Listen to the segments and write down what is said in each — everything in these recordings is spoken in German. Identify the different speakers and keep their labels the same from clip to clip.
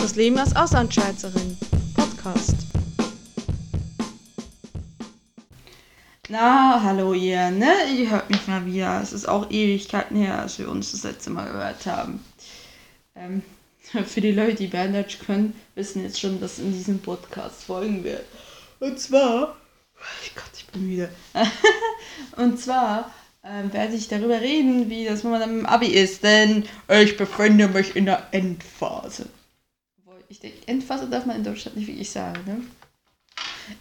Speaker 1: Das Leben als Auslandschweizerin. Podcast.
Speaker 2: Na, hallo ihr, ne? Ihr hört mich mal wieder. Es ist auch Ewigkeiten her, als wir uns das letzte Mal gehört haben. Ähm, für die Leute, die Berndeutsch können, wissen jetzt schon, dass in diesem Podcast folgen wird. Und zwar. Oh Gott, ich bin müde. Und zwar ähm, werde ich darüber reden, wie das momentan im Abi ist, denn ich befinde mich in der Endphase. Ich denke, Endphase darf man in Deutschland nicht wirklich sagen, ne?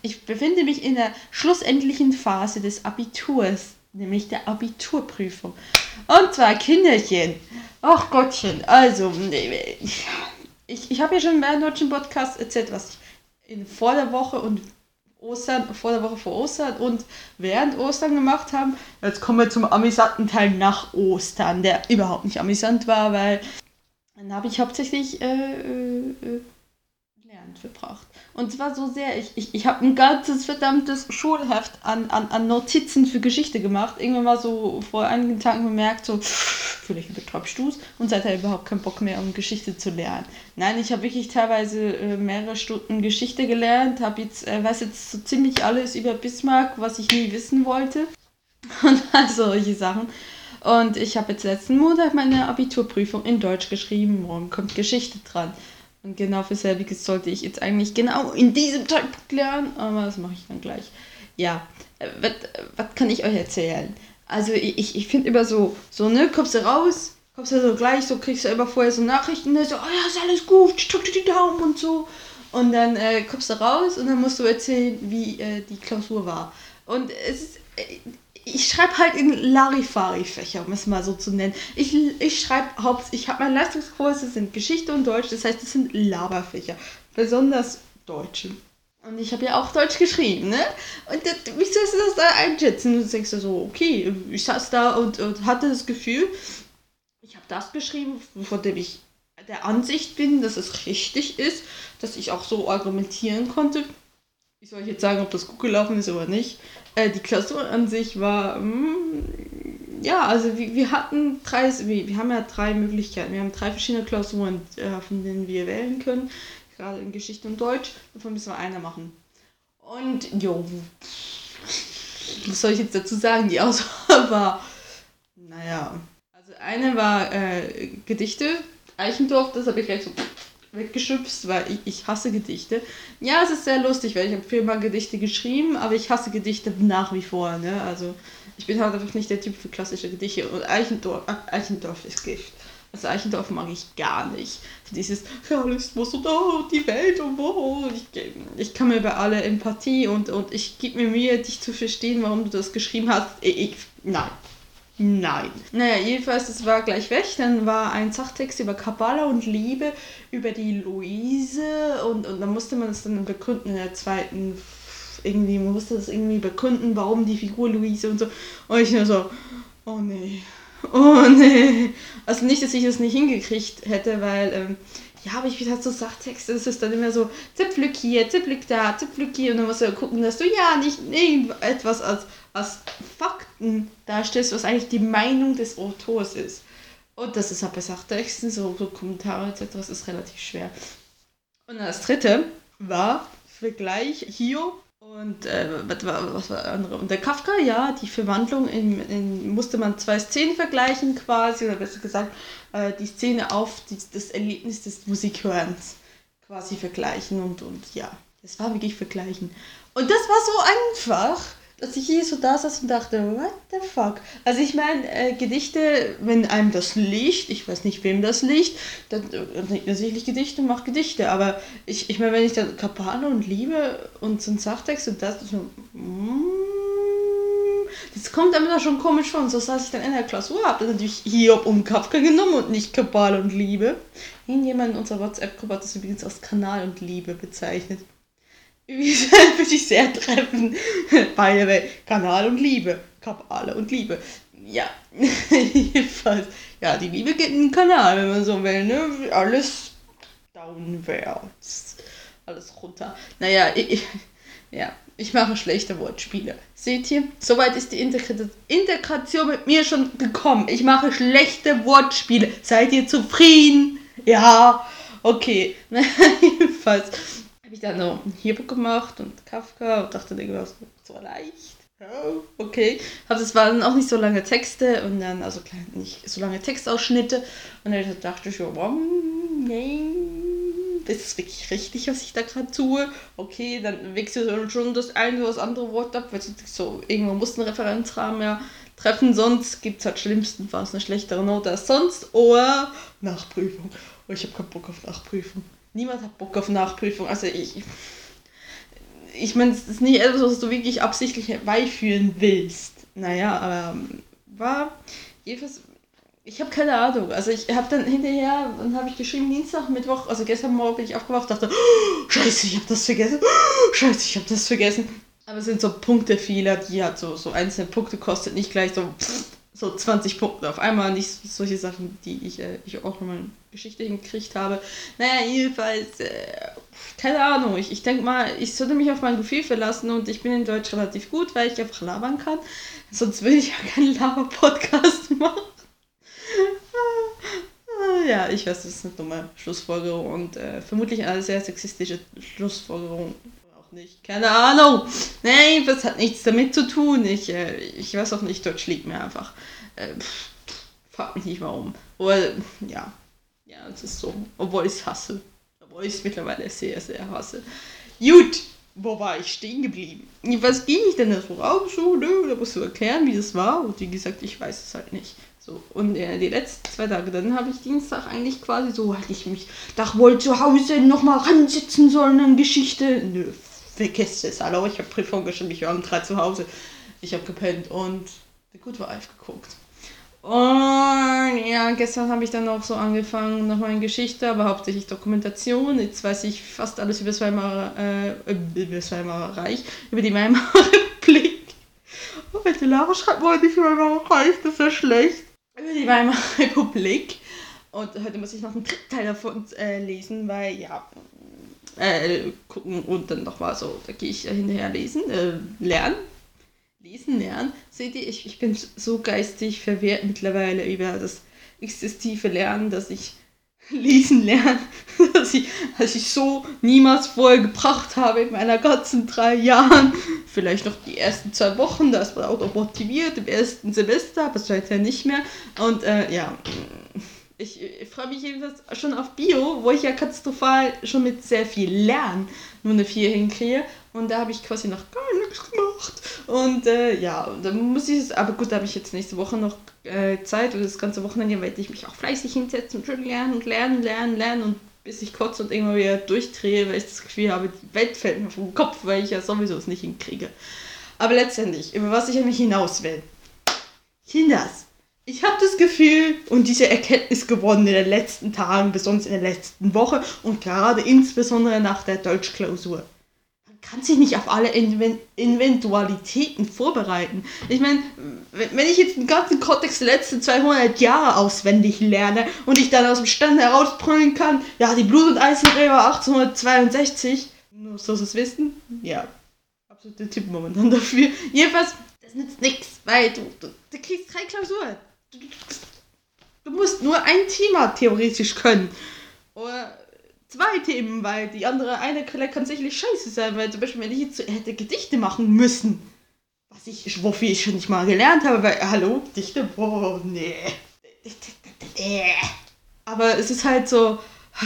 Speaker 2: Ich befinde mich in der schlussendlichen Phase des Abiturs, nämlich der Abiturprüfung. Und zwar Kinderchen. Ach Gottchen, also, ich, ich habe ja schon meinem deutschen Podcast erzählt, was ich in, vor der Woche und Ostern, vor der Woche vor Ostern und während Ostern gemacht haben. Jetzt kommen wir zum amüsanten Teil nach Ostern, der überhaupt nicht amüsant war, weil dann habe ich hauptsächlich äh, äh, äh, Lernen verbracht. Und zwar so sehr, ich, ich, ich habe ein ganzes verdammtes Schulheft an, an, an Notizen für Geschichte gemacht. Irgendwann mal so vor einigen Tagen bemerkt, so, vielleicht betreibst du es und seitdem überhaupt keinen Bock mehr, um Geschichte zu lernen. Nein, ich habe wirklich teilweise äh, mehrere Stunden Geschichte gelernt, habe jetzt, äh, weiß jetzt so ziemlich alles über Bismarck, was ich nie wissen wollte. Und all solche Sachen. Und ich habe jetzt letzten Monat meine Abiturprüfung in Deutsch geschrieben. Morgen kommt Geschichte dran. Und genau für selbiges sollte ich jetzt eigentlich genau in diesem Zeitpunkt lernen, aber das mache ich dann gleich. Ja, äh, was, was kann ich euch erzählen? Also ich, ich, ich finde immer so, so, ne, kommst du raus, kommst du so gleich, so kriegst du immer vorher so Nachrichten, ne, so, oh ja, ist alles gut, ich drück dir die Daumen und so. Und dann äh, kommst du raus und dann musst du erzählen, wie äh, die Klausur war. Und es ist, äh, ich schreibe halt in Larifari-Fächer, um es mal so zu nennen. Ich, ich schreibe hauptsächlich, ich habe meine Leistungskurse sind Geschichte und Deutsch, das heißt, das sind Laberfächer. Besonders Deutsche. Und ich habe ja auch Deutsch geschrieben, ne? Und das, wie sollst du das da einschätzen? Du denkst so, okay, ich saß da und, und hatte das Gefühl, ich habe das geschrieben, von dem ich der Ansicht bin, dass es richtig ist, dass ich auch so argumentieren konnte. Ich soll jetzt sagen, ob das gut gelaufen ist oder nicht. Äh, die Klausur an sich war, mm, ja, also wir, wir hatten drei, wir, wir haben ja drei Möglichkeiten. Wir haben drei verschiedene Klausuren, äh, von denen wir wählen können. Gerade in Geschichte und Deutsch. Davon müssen wir eine machen. Und, jo, was soll ich jetzt dazu sagen? Die Auswahl war, naja, also eine war äh, Gedichte, Eichendorf, das habe ich gleich so weggeschubst, weil ich, ich hasse Gedichte. Ja, es ist sehr lustig, weil ich habe viermal Gedichte geschrieben, aber ich hasse Gedichte nach wie vor. Ne? Also ich bin halt einfach nicht der Typ für klassische Gedichte und Eichendorf, Eichendorf ist Gift. Also Eichendorf mag ich gar nicht. Dieses Realismus und oh, die Welt und oh, ich, ich kann mir bei aller Empathie und, und ich gebe mir Mühe, dich zu verstehen, warum du das geschrieben hast. Ich, ich, nein, Nein. Naja, jedenfalls, es war gleich weg. Dann war ein Sachtext über Kabbala und Liebe, über die Luise und, und dann musste man es dann begründen in der zweiten. Irgendwie, man musste das irgendwie begründen, warum die Figur Luise und so. Und ich nur so, oh nee, oh nee. Also nicht, dass ich das nicht hingekriegt hätte, weil, ähm, ja, aber ich wieder so Sachtexte, das ist dann immer so, zipflück hier, zipflück da, zipflück hier und dann musst du gucken, dass du ja nicht irgendetwas als, als Fakten darstellst, was eigentlich die Meinung des Autors ist. Und das ist halt bei Sachtexten, so, so Kommentare etc., das ist relativ schwer. Und das dritte war Vergleich Hiob und äh, was, war, andere? Und der Kafka, ja, die Verwandlung in, in, musste man zwei Szenen vergleichen quasi, oder besser gesagt, äh, die Szene auf die, das Erlebnis des Musikhörens quasi vergleichen und, und ja, das war wirklich vergleichen. Und das war so einfach, dass ich hier so da saß und dachte, what the fuck? Also ich meine, äh, Gedichte, wenn einem das liegt, ich weiß nicht, wem das liegt, dann äh, natürlich Gedichte und macht Gedichte. Aber ich, ich meine, wenn ich dann Kapane und Liebe und so ein Sachtext und das, so, mm, das kommt einem da schon komisch vor. Und so saß ich dann in der Klausur, hab dann natürlich Hiob und Kafka genommen und nicht Kabal und Liebe. Irgendjemand in unserer WhatsApp-Gruppe hat das übrigens als Kanal und Liebe bezeichnet. Würde ich sehr treffen. The way, Kanal und Liebe. Kabale und Liebe. Ja, jedenfalls. Ja, die Liebe geht in den Kanal, wenn man so will, ne? Alles downwards. Alles runter. Naja, ich, ja, ich mache schlechte Wortspiele. Seht ihr? Soweit ist die Integration mit mir schon gekommen. Ich mache schlechte Wortspiele. Seid ihr zufrieden? Ja. Okay, jedenfalls habe ich dann noch Hierbuch gemacht und Kafka und dachte, der war so, leicht. Okay. Also es waren auch nicht so lange Texte und dann, also nicht so lange Textausschnitte. Und dann dachte ich, wow, nee, ist es wirklich richtig, was ich da gerade tue? Okay, dann wechselt schon das eine oder das andere Wort ab, weil so irgendwo muss ein Referenzrahmen ja treffen, sonst gibt es halt schlimmstenfalls eine schlechtere Note als sonst. Oder Nachprüfung. Oh, ich habe keinen Bock auf Nachprüfung. Niemand hat Bock auf Nachprüfung. Also ich. Ich meine, es ist nicht etwas, was du wirklich absichtlich herbeiführen willst. Naja, aber ähm, war jedenfalls ich habe keine Ahnung. Also ich habe dann hinterher, dann habe ich geschrieben, Dienstag, Mittwoch, also gestern Morgen bin ich aufgewacht, dachte, oh, scheiße, ich habe das vergessen. Oh, scheiße, ich habe das vergessen. Aber es sind so Punktefehler, die hat so, so einzelne Punkte kostet, nicht gleich so, so 20 Punkte auf einmal, nicht solche Sachen, die ich, äh, ich auch in meiner Geschichte hingekriegt habe. Naja, jedenfalls, äh, keine Ahnung, ich, ich denke mal, ich sollte mich auf mein Gefühl verlassen und ich bin in Deutsch relativ gut, weil ich einfach labern kann. Sonst würde ich ja keinen Laber-Podcast machen. ja, ich weiß, das ist eine dumme Schlussfolgerung und äh, vermutlich eine sehr sexistische Schlussfolgerung. Nicht. Keine Ahnung. Nein, das hat nichts damit zu tun. Ich, äh, ich weiß auch nicht, Deutsch liegt mir einfach. Äh, frag mich nicht warum. Oder, ja. Ja, es ist so. Obwohl ich es hasse. Obwohl ich es mittlerweile sehr, sehr hasse. Gut, wo war ich stehen geblieben? Was ging ich denn da so raus? So, da musst du erklären, wie das war. Und wie gesagt, ich weiß es halt nicht. So, und äh, die letzten zwei Tage, dann habe ich Dienstag eigentlich quasi so, hatte ich mich, da wohl zu Hause nochmal ransitzen sollen an Geschichte. Nö, vergesst es, hallo, ich habe Prüfung geschrieben, ich war um drei zu Hause. Ich habe gepennt und Gut war Alf geguckt. Und ja, gestern habe ich dann auch so angefangen, nochmal in Geschichte, aber hauptsächlich Dokumentation. Jetzt weiß ich fast alles über das Weimarer, äh, über Reich, über die Weimarer Republik. Oh, bitte Lara schreibt mal nicht Weimarer Reich, das ist ja schlecht über die Weimarer Republik. Und heute muss ich noch einen dritten Teil davon äh, lesen, weil ja, äh, gucken und dann nochmal so, da gehe ich hinterher lesen, äh, lernen. Lesen, lernen. Seht ihr, ich, ich bin so geistig verwehrt mittlerweile über das exzessive Lernen, dass ich lesen lerne, dass ich, dass ich so niemals vorher gebracht habe in meiner ganzen drei Jahren. Vielleicht noch die ersten zwei Wochen, das war auch noch motiviert im ersten Semester, aber seither nicht mehr. Und äh, ja, ich, ich freue mich jedenfalls schon auf Bio, wo ich ja katastrophal schon mit sehr viel Lernen nur eine 4 hinkriege. Und da habe ich quasi noch gar nichts gemacht. Und äh, ja, dann muss ich es, aber gut, da habe ich jetzt nächste Woche noch äh, Zeit und das ganze Wochenende werde ich mich auch fleißig hinsetzen und schon lernen und lernen, lernen, lernen und bis ich kotze und irgendwann wieder durchdrehe, weil ich das Gefühl habe, die Welt fällt mir vom Kopf, weil ich ja sowieso es nicht hinkriege. Aber letztendlich, über was ich eigentlich hinaus will. Hinaus. Ich habe das Gefühl und diese Erkenntnis gewonnen in den letzten Tagen, besonders in der letzten Woche und gerade insbesondere nach der Deutschklausur kann sich nicht auf alle Eventualitäten vorbereiten. Ich meine, wenn ich jetzt den ganzen Kontext der letzten 200 Jahre auswendig lerne und ich dann aus dem Stand herausbrüllen kann, ja, die Blut- und Eisenräuber 1862, nur so es wissen, ja, absolute Tipp momentan dafür. Jedenfalls, das nützt nichts, weil du, du, du kriegst drei Klausuren. Du, musst nur ein Thema theoretisch können. Oder zwei Themen, weil die andere eine Quelle kann sicherlich scheiße sein, weil zum Beispiel, wenn ich jetzt hätte Gedichte machen müssen, was ich, wofür ich schon nicht mal gelernt habe, weil, hallo, Dichte, boah, nee. Aber es ist halt so,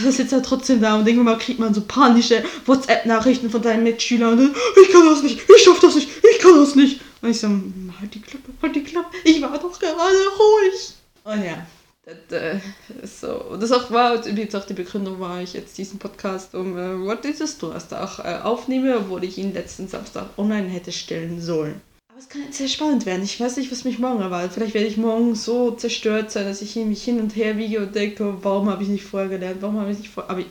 Speaker 2: das sitzt halt trotzdem da und irgendwann kriegt man so panische WhatsApp-Nachrichten von deinen Mitschülern ich kann das nicht, ich schaff das nicht, ich kann das nicht. Und ich so, halt die Klappe, halt die Klappe, ich war doch gerade ruhig. Und ja, das, äh, so. das auch war, wie gesagt, die Begründung war ich jetzt diesen Podcast um äh, What is this Donnerstag äh, aufnehme, obwohl ich ihn letzten Samstag online hätte stellen sollen. Aber es kann jetzt sehr spannend werden. Ich weiß nicht, was mich morgen erwartet. Vielleicht werde ich morgen so zerstört sein, dass ich mich hin und her wiege und denke, warum habe ich nicht vorher gelernt? Warum habe ich nicht vorher. Aber ich,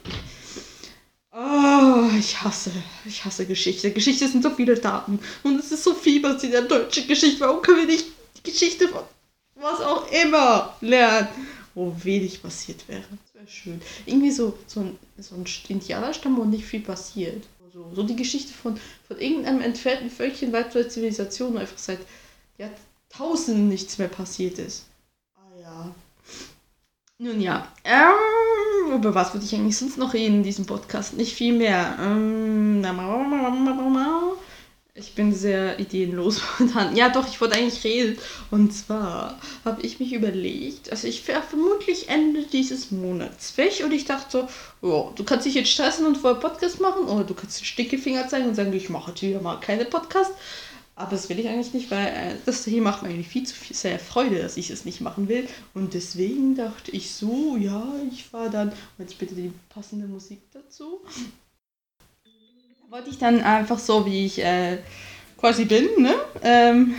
Speaker 2: Oh, ich hasse, ich hasse Geschichte. Geschichte sind so viele Daten und es ist so viel was in der deutschen Geschichte. Warum können wir nicht die Geschichte von was auch immer lernen, wo wenig passiert wäre. Das wäre schön. Irgendwie so, so ein, so ein Indianerstamm, wo nicht viel passiert. So, so die Geschichte von, von irgendeinem entfernten Völkchen weit der Zivilisation, einfach seit Jahrtausenden nichts mehr passiert ist. Ah ja. Nun ja, ähm, über was würde ich eigentlich sonst noch reden in diesem Podcast? Nicht viel mehr. Ähm, ich bin sehr ideenlos momentan. Ja, doch, ich wollte eigentlich reden. Und zwar habe ich mich überlegt, also ich wäre vermutlich Ende dieses Monats weg und ich dachte so, ja, du kannst dich jetzt stressen und vorher Podcast machen oder du kannst den Stickefinger zeigen und sagen, ich mache jetzt wieder mal keine Podcast. Aber das will ich eigentlich nicht, weil äh, das hier macht mir eigentlich viel zu viel, sehr Freude, dass ich es nicht machen will. Und deswegen dachte ich so, ja, ich war dann, und jetzt bitte die passende Musik dazu. Da wollte ich dann einfach so, wie ich äh, quasi bin, ne? Ähm,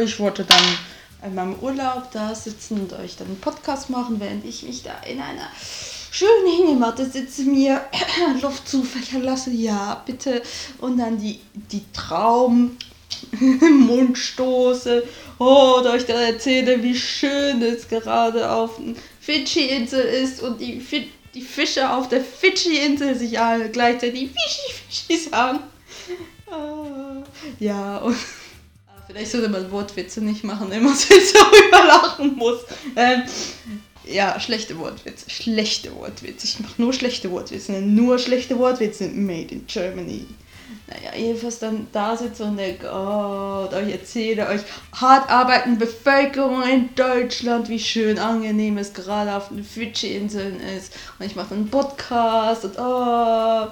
Speaker 2: ich wollte dann in meinem Urlaub da sitzen und euch dann einen Podcast machen, während ich mich da in einer schönen Hängematte sitze, mir Luft zufächern lasse. Ja, bitte. Und dann die, die Traum Mund stoße oder euch dann erzähle, wie schön es gerade auf der Fidschi-Insel ist und die, die Fische auf der Fidschi-Insel sich alle gleichzeitig Fischi, Fischi sagen. Ja, und ah, vielleicht sollte man Wortwitze nicht machen, immer so darüber lachen muss. Ähm, ja, schlechte Wortwitze, schlechte Wortwitze. Ich mache nur schlechte Wortwitze, nur schlechte Wortwitze made in Germany jedenfalls dann da sitze und denke, oh, ich erzähle euch hart arbeitende Bevölkerung in Deutschland, wie schön angenehm es gerade auf den Fidschi-Inseln ist. Und ich mache einen Podcast und oh.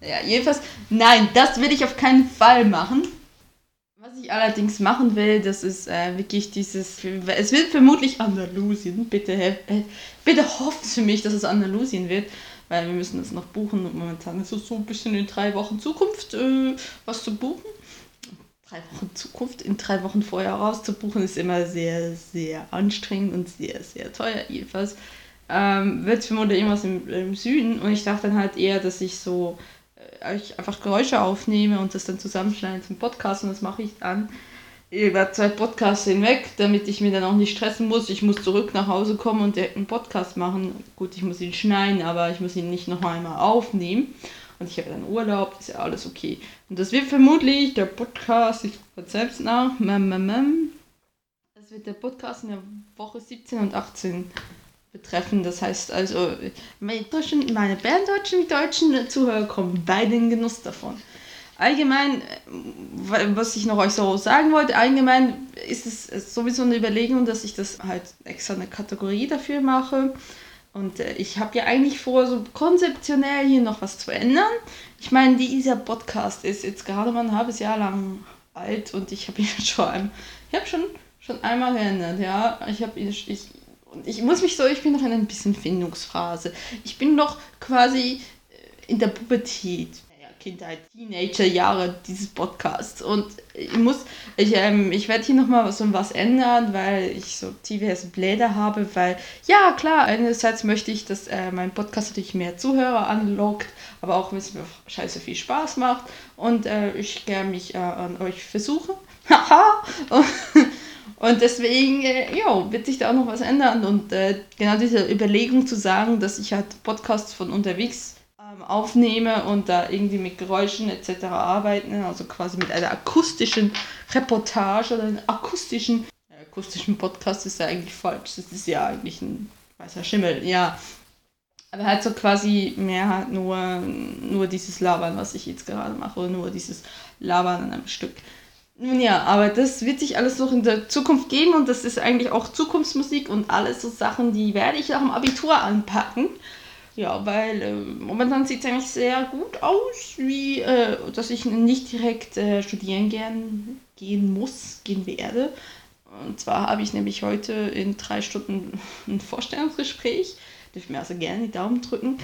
Speaker 2: Naja, jedenfalls, nein, das will ich auf keinen Fall machen. Was ich allerdings machen will, das ist äh, wirklich dieses, es wird vermutlich Andalusien, bitte, äh, bitte hofft für mich, dass es Andalusien wird weil wir müssen das noch buchen und momentan ist es so ein bisschen in drei Wochen Zukunft äh, was zu buchen. Drei Wochen Zukunft in drei Wochen vorher rauszubuchen ist immer sehr, sehr anstrengend und sehr, sehr teuer jedenfalls. Ähm, wird vermutlich irgendwas im, im Süden und ich dachte dann halt eher, dass ich so äh, einfach Geräusche aufnehme und das dann zusammenschneide zum Podcast und das mache ich dann über zwei Podcasts hinweg, damit ich mir dann auch nicht stressen muss. Ich muss zurück nach Hause kommen und direkt einen Podcast machen. Gut, ich muss ihn schneiden, aber ich muss ihn nicht noch einmal aufnehmen. Und ich habe dann Urlaub, ist ja alles okay. Und das wird vermutlich der Podcast, ich gucke selbst nach, das wird der Podcast in der Woche 17 und 18 betreffen. Das heißt also, meine, deutschen, meine berndeutschen deutschen Zuhörer kommen beide in Genuss davon allgemein, äh, was ich noch euch so sagen wollte, allgemein ist es sowieso eine Überlegung, dass ich das halt extra eine Kategorie dafür mache. Und äh, ich habe ja eigentlich vor, so konzeptionell hier noch was zu ändern. Ich meine, dieser Podcast ist jetzt gerade mal ein halbes Jahr lang alt und ich habe ihn schon, ich habe schon, schon einmal geändert, ja. Ich habe ich, ich, ich muss mich so, ich bin noch in ein bisschen Findungsphase. Ich bin noch quasi äh, in der Pubertät. Kindheit, Teenagerjahre dieses Podcasts. Und ich muss, ich, ähm, ich werde hier nochmal so was ändern, weil ich so diverse Pläne habe, weil, ja, klar, einerseits möchte ich, dass äh, mein Podcast natürlich mehr Zuhörer anlockt, aber auch, wenn es mir scheiße viel Spaß macht und äh, ich gerne mich äh, an euch versuche. Haha! Und deswegen, äh, ja, wird sich da auch noch was ändern. Und äh, genau diese Überlegung zu sagen, dass ich halt Podcasts von unterwegs aufnehme und da irgendwie mit Geräuschen etc. arbeiten, also quasi mit einer akustischen Reportage oder einem akustischen, äh, akustischen Podcast ist ja eigentlich falsch, das ist ja eigentlich ein weißer Schimmel, ja. Aber halt so quasi mehr halt nur, nur dieses Labern, was ich jetzt gerade mache, nur dieses Labern an einem Stück. Nun ja, aber das wird sich alles noch in der Zukunft geben und das ist eigentlich auch Zukunftsmusik und alles so Sachen, die werde ich auch im Abitur anpacken. Ja, weil äh, momentan sieht es eigentlich sehr gut aus, wie äh, dass ich nicht direkt äh, studieren gern gehen muss, gehen werde. Und zwar habe ich nämlich heute in drei Stunden ein Vorstellungsgespräch dürft mir also gerne die Daumen drücken.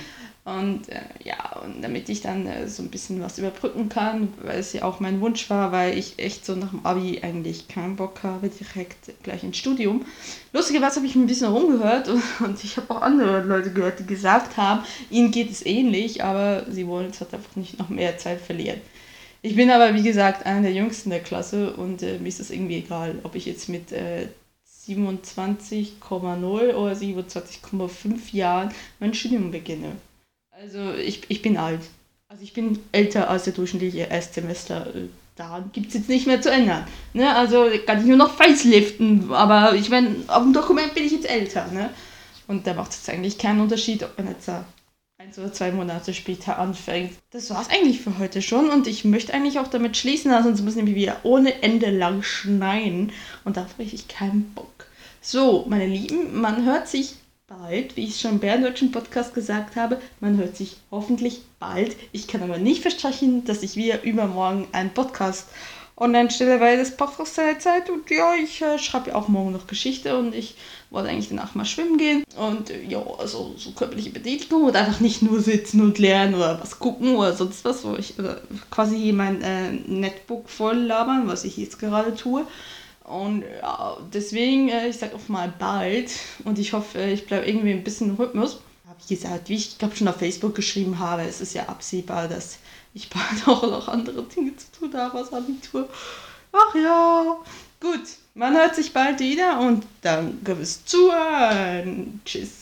Speaker 2: Und äh, ja, und damit ich dann äh, so ein bisschen was überbrücken kann, weil es ja auch mein Wunsch war, weil ich echt so nach dem Abi eigentlich keinen Bock habe, direkt gleich ins Studium. Lustigerweise habe ich ein bisschen rumgehört und, und ich habe auch andere Leute gehört, die gesagt haben, ihnen geht es ähnlich, aber sie wollen jetzt halt einfach nicht noch mehr Zeit verlieren. Ich bin aber, wie gesagt, einer der Jüngsten der Klasse und äh, mir ist es irgendwie egal, ob ich jetzt mit äh, 27,0 oder 27,5 Jahren mein Studium beginne. Also ich, ich bin alt. Also ich bin älter als der durchschnittliche Erstsemester. Da gibt es jetzt nicht mehr zu ändern. Ne? Also kann ich nur noch faceliften, aber ich meine, auf dem Dokument bin ich jetzt älter. Ne? Und da macht es eigentlich keinen Unterschied, ob man jetzt ein oder zwei Monate später anfängt. Das war es eigentlich für heute schon und ich möchte eigentlich auch damit schließen, sonst müssen wir wieder ohne Ende lang schneien und da habe ich keinen Bock. So, meine Lieben, man hört sich bald, wie ich schon im Bärendeutschen Podcast gesagt habe, man hört sich hoffentlich bald. Ich kann aber nicht versprechen, dass ich wieder übermorgen einen Podcast online stelle, weil das braucht auch seine Zeit und ja, ich äh, schreibe auch morgen noch Geschichte und ich wollte eigentlich danach mal schwimmen gehen und äh, ja, also so körperliche Betätigung und einfach nicht nur sitzen und lernen oder was gucken oder sonst was, wo ich oder quasi mein äh, Netbook voll labern, was ich jetzt gerade tue. Und ja, deswegen, äh, ich sage auch mal bald und ich hoffe, ich bleibe irgendwie ein bisschen im Rhythmus. Habe ich gesagt, wie ich glaube schon auf Facebook geschrieben habe, es ist ja absehbar, dass ich bald auch noch andere Dinge zu tun habe als Abitur. Ach ja, gut, man hört sich bald wieder und danke fürs Zuhören. Tschüss.